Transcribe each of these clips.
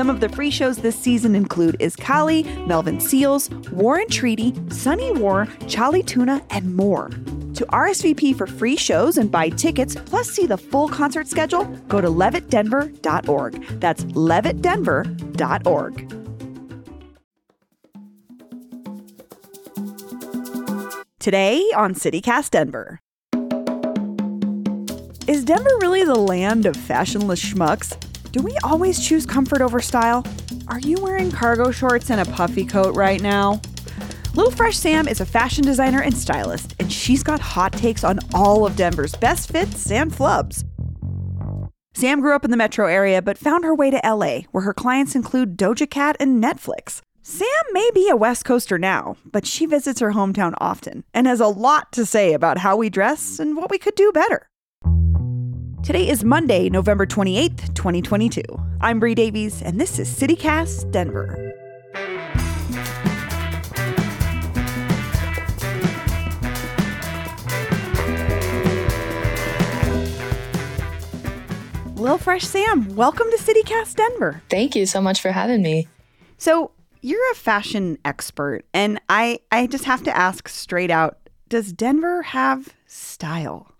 Some of the free shows this season include iZCALLI, Melvin Seals, War and Treaty, Sunny War, Charlie Tuna, and more. To RSVP for free shows and buy tickets, plus see the full concert schedule, go to levittdenver.org. That's levittdenver.org. Today on CityCast Denver. Is Denver really the land of fashionless schmucks? Do we always choose comfort over style? Are you wearing cargo shorts and a puffy coat right now? Lil Fresh Sam is a fashion designer and stylist, and she's got hot takes on all of Denver's best fits and flubs. Sam grew up in the metro area but found her way to LA, where her clients include Doja Cat and Netflix. Sam may be a West Coaster now, but she visits her hometown often and has a lot to say about how we dress and what we could do better. Today is Monday, November 28th, 2022. I'm Bree Davies, and this is CityCast Denver. Lil Fresh Sam, welcome to CityCast Denver. Thank you so much for having me. So, you're a fashion expert, and I, I just have to ask straight out Does Denver have style?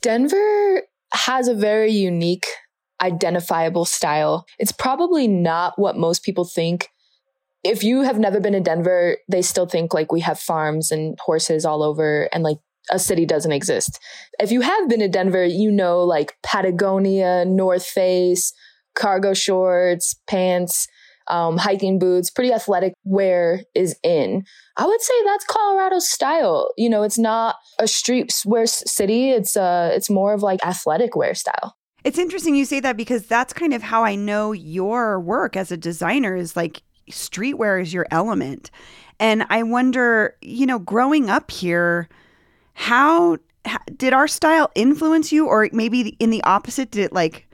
Denver has a very unique, identifiable style. It's probably not what most people think. If you have never been to Denver, they still think like we have farms and horses all over and like a city doesn't exist. If you have been to Denver, you know like Patagonia, North Face, cargo shorts, pants, um, hiking boots, pretty athletic wear is in. I would say that's Colorado style. You know, it's not a streetwear city. It's uh, it's more of like athletic wear style. It's interesting you say that because that's kind of how I know your work as a designer is like streetwear is your element. And I wonder, you know, growing up here, how, how did our style influence you or maybe in the opposite did it like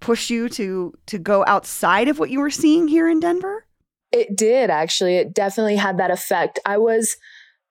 push you to to go outside of what you were seeing here in Denver? It did actually. It definitely had that effect. I was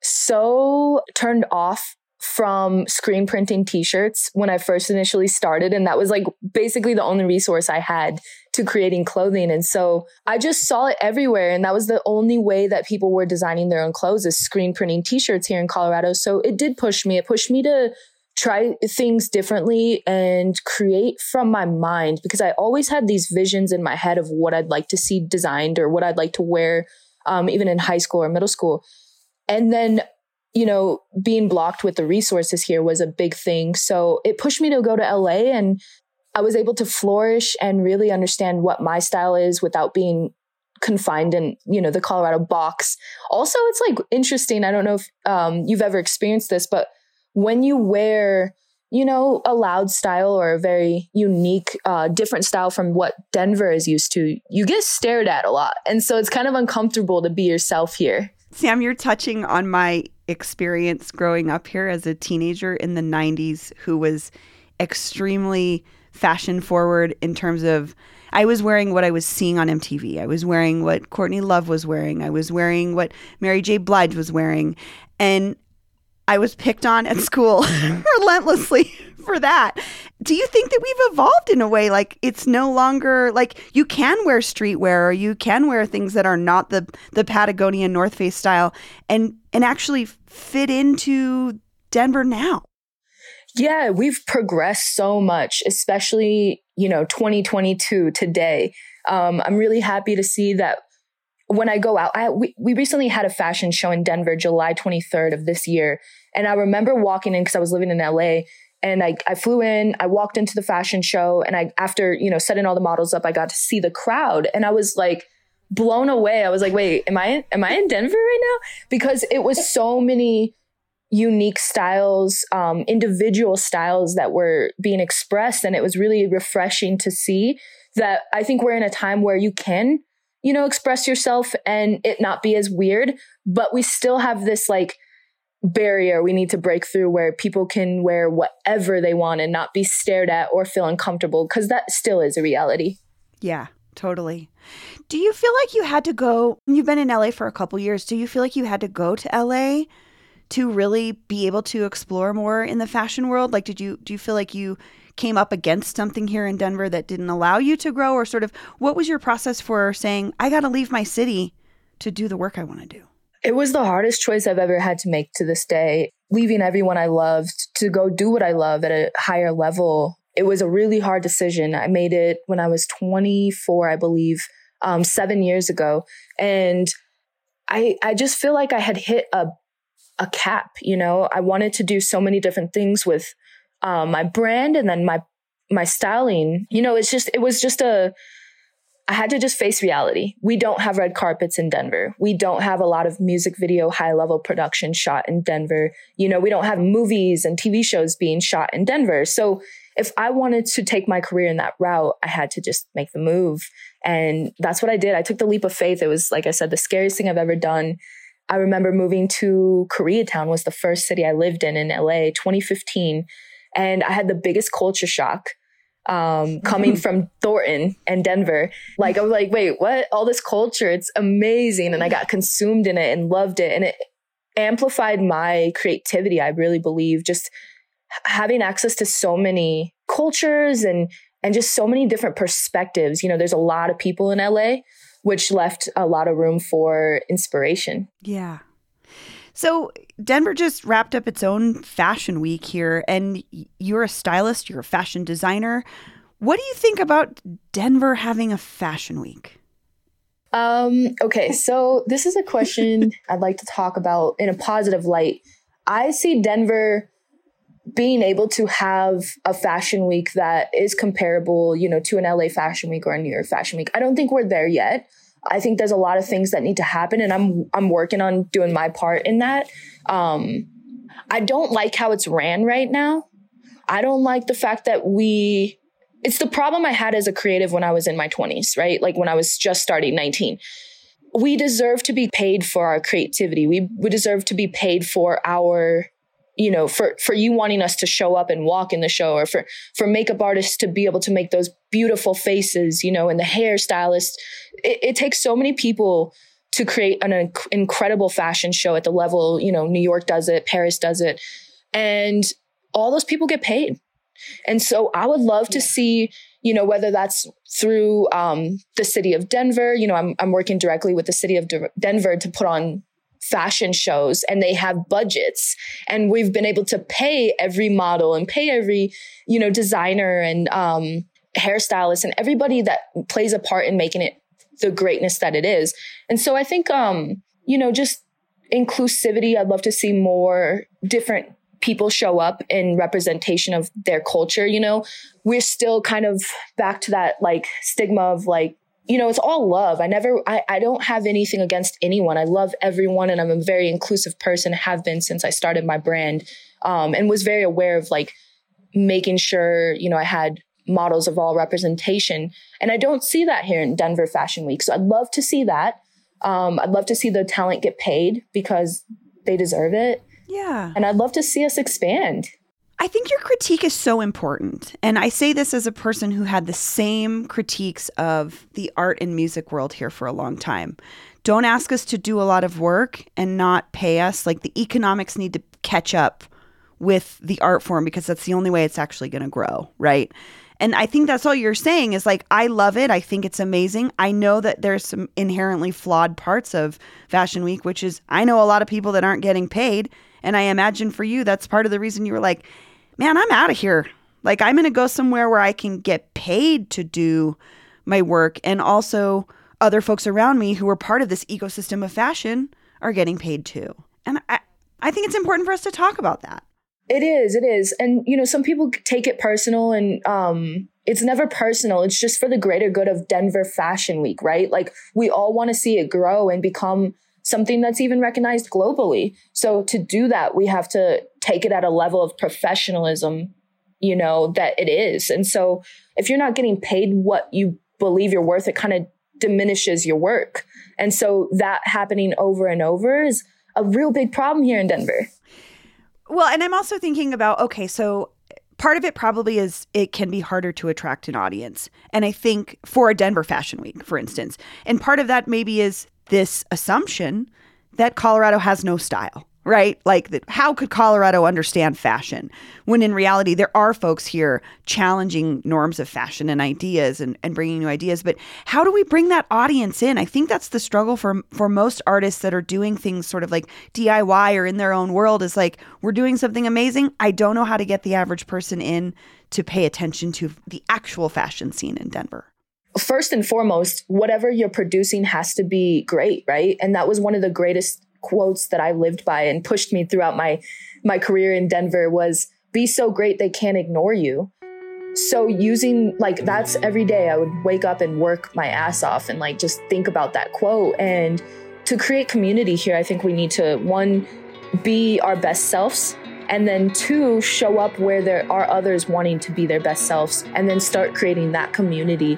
so turned off from screen printing t-shirts when I first initially started and that was like basically the only resource I had to creating clothing and so I just saw it everywhere and that was the only way that people were designing their own clothes is screen printing t-shirts here in Colorado so it did push me it pushed me to try things differently and create from my mind because I always had these visions in my head of what I'd like to see designed or what I'd like to wear, um, even in high school or middle school. And then, you know, being blocked with the resources here was a big thing. So it pushed me to go to LA and I was able to flourish and really understand what my style is without being confined in you know the colorado box also it's like interesting i don't know if um, you've ever experienced this but when you wear you know, a loud style or a very unique, uh, different style from what Denver is used to, you get stared at a lot. And so it's kind of uncomfortable to be yourself here. Sam, you're touching on my experience growing up here as a teenager in the 90s who was extremely fashion forward in terms of I was wearing what I was seeing on MTV. I was wearing what Courtney Love was wearing. I was wearing what Mary J. Blige was wearing. And I was picked on at school relentlessly for that. Do you think that we've evolved in a way like it's no longer like you can wear streetwear or you can wear things that are not the the Patagonia North Face style and and actually fit into Denver now? Yeah, we've progressed so much, especially, you know, 2022 today. Um, I'm really happy to see that when I go out, I, we, we recently had a fashion show in Denver, July 23rd of this year. And I remember walking in because I was living in LA and I, I flew in, I walked into the fashion show and I, after, you know, setting all the models up, I got to see the crowd and I was like blown away. I was like, wait, am I, am I in Denver right now? Because it was so many unique styles, um, individual styles that were being expressed. And it was really refreshing to see that I think we're in a time where you can you know, express yourself and it not be as weird, but we still have this like barrier we need to break through where people can wear whatever they want and not be stared at or feel uncomfortable because that still is a reality. Yeah, totally. Do you feel like you had to go? You've been in LA for a couple years. Do you feel like you had to go to LA to really be able to explore more in the fashion world? Like, did you do you feel like you came up against something here in Denver that didn't allow you to grow, or sort of what was your process for saying I got to leave my city to do the work I want to do? It was the hardest choice I've ever had to make to this day. Leaving everyone I loved to go do what I love at a higher level. It was a really hard decision. I made it when I was 24, I believe, um, seven years ago. And I, I just feel like I had hit a, a cap, you know, I wanted to do so many different things with um, my brand and then my, my styling, you know, it's just, it was just a, I had to just face reality. We don't have red carpets in Denver. We don't have a lot of music video high level production shot in Denver. You know, we don't have movies and TV shows being shot in Denver. So if I wanted to take my career in that route, I had to just make the move. And that's what I did. I took the leap of faith. It was, like I said, the scariest thing I've ever done. I remember moving to Koreatown was the first city I lived in in LA, 2015. And I had the biggest culture shock um, coming mm-hmm. from Thornton and Denver. Like, I was like, wait, what? All this culture, it's amazing. And I got consumed in it and loved it. And it amplified my creativity, I really believe. Just having access to so many cultures and and just so many different perspectives. You know, there's a lot of people in LA, which left a lot of room for inspiration. Yeah. So Denver just wrapped up its own fashion week here, and you're a stylist, you're a fashion designer. What do you think about Denver having a fashion week? Um, okay, so this is a question I'd like to talk about in a positive light. I see Denver being able to have a fashion week that is comparable, you know, to an LA fashion week or a New York fashion week. I don't think we're there yet. I think there's a lot of things that need to happen and I'm I'm working on doing my part in that. Um I don't like how it's ran right now. I don't like the fact that we it's the problem I had as a creative when I was in my 20s, right? Like when I was just starting 19. We deserve to be paid for our creativity. We we deserve to be paid for our you know for for you wanting us to show up and walk in the show or for for makeup artists to be able to make those beautiful faces you know and the hairstylist it, it takes so many people to create an inc- incredible fashion show at the level you know new york does it paris does it and all those people get paid. And so i would love to see you know whether that's through um, the city of denver you know I'm, I'm working directly with the city of De- denver to put on fashion shows and they have budgets. And we've been able to pay every model and pay every you know designer and um, hairstylist and everybody that plays a part in making it the greatness that it is. And so i think um you know just inclusivity i'd love to see more different people show up in representation of their culture you know? We're still kind of back to that like stigma of like you know, it's all love. I never, I, I don't have anything against anyone. I love everyone and I'm a very inclusive person, have been since I started my brand, um, and was very aware of like making sure, you know, I had models of all representation. And I don't see that here in Denver Fashion Week. So I'd love to see that. Um, I'd love to see the talent get paid because they deserve it. Yeah. And I'd love to see us expand. I think your critique is so important. And I say this as a person who had the same critiques of the art and music world here for a long time. Don't ask us to do a lot of work and not pay us. Like the economics need to catch up with the art form because that's the only way it's actually going to grow, right? And I think that's all you're saying is like, I love it. I think it's amazing. I know that there's some inherently flawed parts of Fashion Week, which is I know a lot of people that aren't getting paid. And I imagine for you, that's part of the reason you were like, man, I'm out of here. Like, I'm going to go somewhere where I can get paid to do my work. And also, other folks around me who are part of this ecosystem of fashion are getting paid too. And I, I think it's important for us to talk about that. It is, it is. And, you know, some people take it personal and, um, it's never personal. It's just for the greater good of Denver Fashion Week, right? Like we all want to see it grow and become something that's even recognized globally. So to do that, we have to take it at a level of professionalism, you know, that it is. And so if you're not getting paid what you believe you're worth, it kind of diminishes your work. And so that happening over and over is a real big problem here in Denver. Well, and I'm also thinking about okay, so part of it probably is it can be harder to attract an audience. And I think for a Denver Fashion Week, for instance, and part of that maybe is this assumption that Colorado has no style right? Like, the, how could Colorado understand fashion when in reality there are folks here challenging norms of fashion and ideas and, and bringing new ideas? But how do we bring that audience in? I think that's the struggle for for most artists that are doing things sort of like DIY or in their own world. Is like we're doing something amazing. I don't know how to get the average person in to pay attention to the actual fashion scene in Denver first and foremost, whatever you're producing has to be great, right? And that was one of the greatest quotes that I lived by and pushed me throughout my my career in Denver was be so great they can't ignore you. So using like that's every day I would wake up and work my ass off and like just think about that quote and to create community here I think we need to one be our best selves and then two show up where there are others wanting to be their best selves and then start creating that community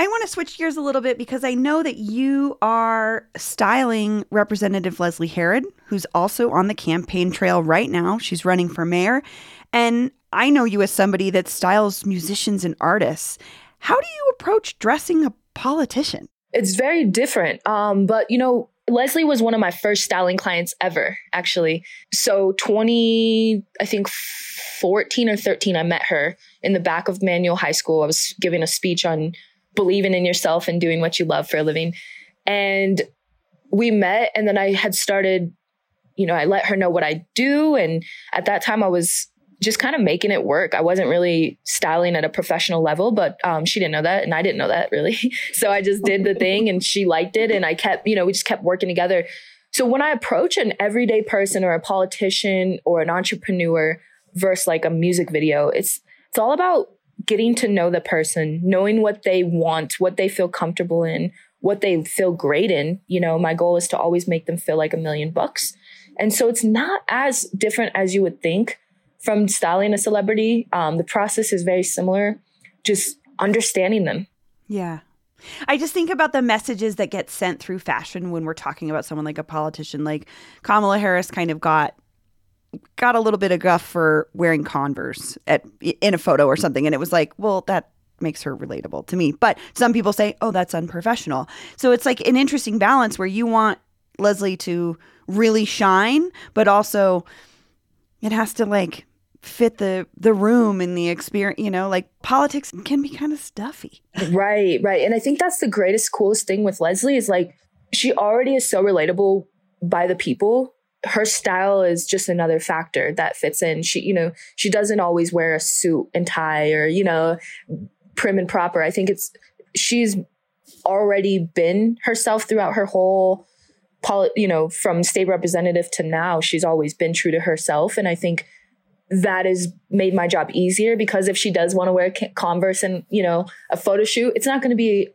I want to switch gears a little bit because I know that you are styling Representative Leslie Herod, who's also on the campaign trail right now. She's running for mayor. And I know you as somebody that styles musicians and artists. How do you approach dressing a politician? It's very different. Um, but, you know, Leslie was one of my first styling clients ever, actually. So 20, I think 14 or 13, I met her in the back of Manual High School. I was giving a speech on believing in yourself and doing what you love for a living. And we met and then I had started, you know, I let her know what I do. And at that time I was just kind of making it work. I wasn't really styling at a professional level, but um, she didn't know that, and I didn't know that really. so I just did the thing, and she liked it, and I kept, you know, we just kept working together. So when I approach an everyday person or a politician or an entrepreneur versus like a music video, it's it's all about getting to know the person, knowing what they want, what they feel comfortable in, what they feel great in. You know, my goal is to always make them feel like a million bucks. And so it's not as different as you would think from styling a celebrity. Um, the process is very similar, just understanding them. Yeah. I just think about the messages that get sent through fashion when we're talking about someone like a politician. Like Kamala Harris kind of got got a little bit of guff for wearing Converse at in a photo or something, and it was like, well, that makes her relatable to me. But some people say, oh, that's unprofessional. So it's like an interesting balance where you want Leslie to really shine, but also it has to like fit the the room and the experience you know like politics can be kind of stuffy right right and i think that's the greatest coolest thing with leslie is like she already is so relatable by the people her style is just another factor that fits in. She, you know, she doesn't always wear a suit and tie or, you know, prim and proper. I think it's, she's already been herself throughout her whole, poli- you know, from state representative to now. She's always been true to herself. And I think that has made my job easier because if she does want to wear Converse and, you know, a photo shoot, it's not going to be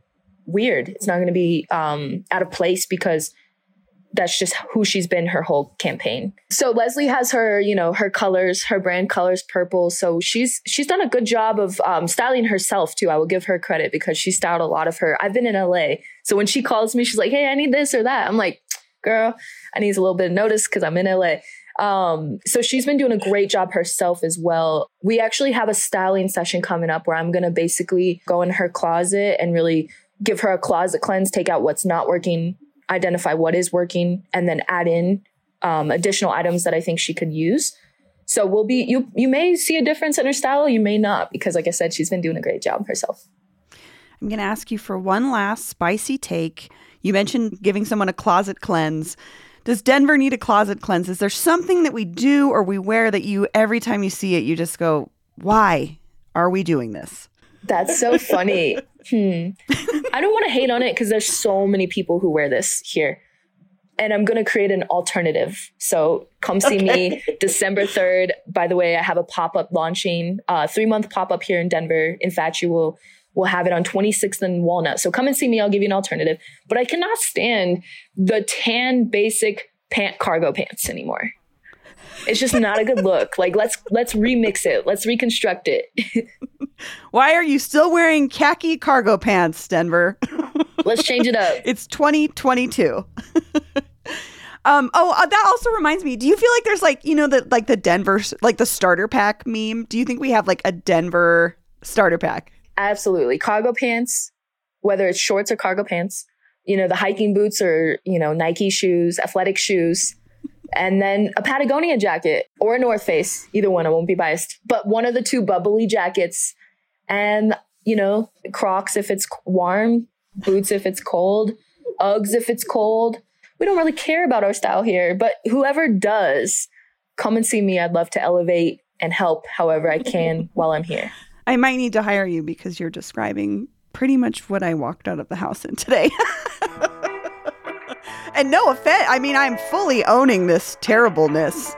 weird. It's not going to be um, out of place because that's just who she's been her whole campaign. So Leslie has her, you know, her colors, her brand colors purple. So she's she's done a good job of um, styling herself too. I will give her credit because she styled a lot of her. I've been in LA, so when she calls me, she's like, "Hey, I need this or that." I'm like, "Girl, I need a little bit of notice because I'm in LA." Um, so she's been doing a great job herself as well. We actually have a styling session coming up where I'm gonna basically go in her closet and really give her a closet cleanse, take out what's not working identify what is working and then add in um, additional items that I think she could use. So we'll be you you may see a difference in her style, you may not because like I said she's been doing a great job herself. I'm going to ask you for one last spicy take. You mentioned giving someone a closet cleanse. Does Denver need a closet cleanse? Is there something that we do or we wear that you, every time you see it, you just go, why are we doing this? That's so funny. hmm. I don't want to hate on it because there's so many people who wear this here. And I'm going to create an alternative. So come see okay. me December 3rd. By the way, I have a pop up launching, uh, three month pop up here in Denver. In fact, you will will have it on 26th and Walnut. So come and see me. I'll give you an alternative. But I cannot stand the tan basic pant cargo pants anymore. It's just not a good look. Like let's let's remix it. Let's reconstruct it. Why are you still wearing khaki cargo pants, Denver? let's change it up. It's 2022. Um, oh, uh, that also reminds me. Do you feel like there's like you know the like the Denver like the starter pack meme? Do you think we have like a Denver starter pack? Absolutely, cargo pants, whether it's shorts or cargo pants. You know, the hiking boots or you know Nike shoes, athletic shoes and then a Patagonia jacket or a North Face. Either one, I won't be biased, but one of the two bubbly jackets, and you know, Crocs if it's warm, boots if it's cold, Uggs if it's cold. We don't really care about our style here, but whoever does, come and see me. I'd love to elevate and help however I can while I'm here. I might need to hire you because you're describing pretty much what I walked out of the house in today. and no offense, I mean, I'm fully owning this terribleness.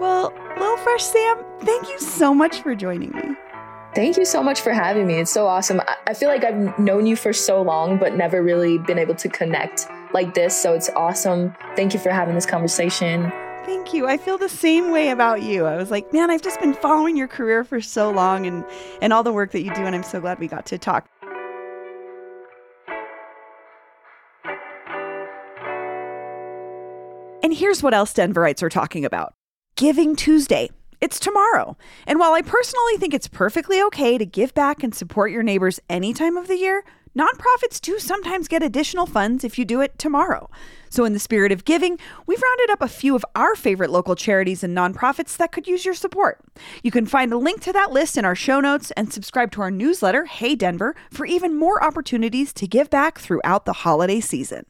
well, Lil Fresh Sam, thank you so much for joining me. Thank you so much for having me. It's so awesome. I feel like I've known you for so long, but never really been able to connect like this. So it's awesome. Thank you for having this conversation. Thank you. I feel the same way about you. I was like, man, I've just been following your career for so long and and all the work that you do and I'm so glad we got to talk. And here's what else Denverites are talking about. Giving Tuesday. It's tomorrow. And while I personally think it's perfectly okay to give back and support your neighbors any time of the year, nonprofits do sometimes get additional funds if you do it tomorrow. So, in the spirit of giving, we've rounded up a few of our favorite local charities and nonprofits that could use your support. You can find a link to that list in our show notes and subscribe to our newsletter, Hey Denver, for even more opportunities to give back throughout the holiday season.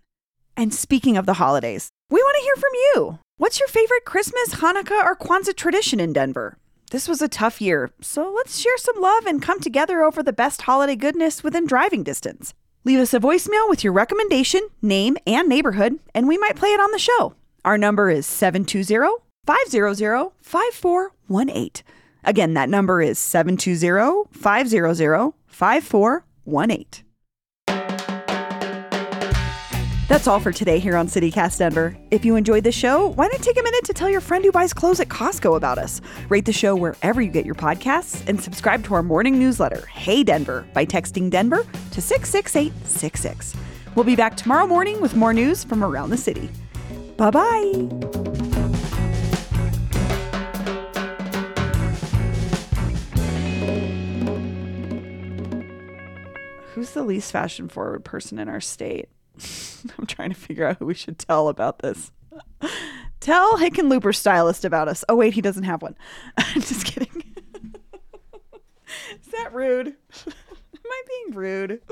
And speaking of the holidays, we want to hear from you. What's your favorite Christmas, Hanukkah, or Kwanzaa tradition in Denver? This was a tough year, so let's share some love and come together over the best holiday goodness within driving distance. Leave us a voicemail with your recommendation, name, and neighborhood, and we might play it on the show. Our number is 720 500 5418. Again, that number is 720 500 5418. That's all for today here on CityCast Denver. If you enjoyed the show, why not take a minute to tell your friend who buys clothes at Costco about us? Rate the show wherever you get your podcasts and subscribe to our morning newsletter, Hey Denver, by texting Denver to 66866. We'll be back tomorrow morning with more news from around the city. Bye bye. Who's the least fashion forward person in our state? I'm trying to figure out who we should tell about this. tell Hickenlooper stylist about us. Oh wait, he doesn't have one. I'm just kidding. Is that rude? Am I being rude?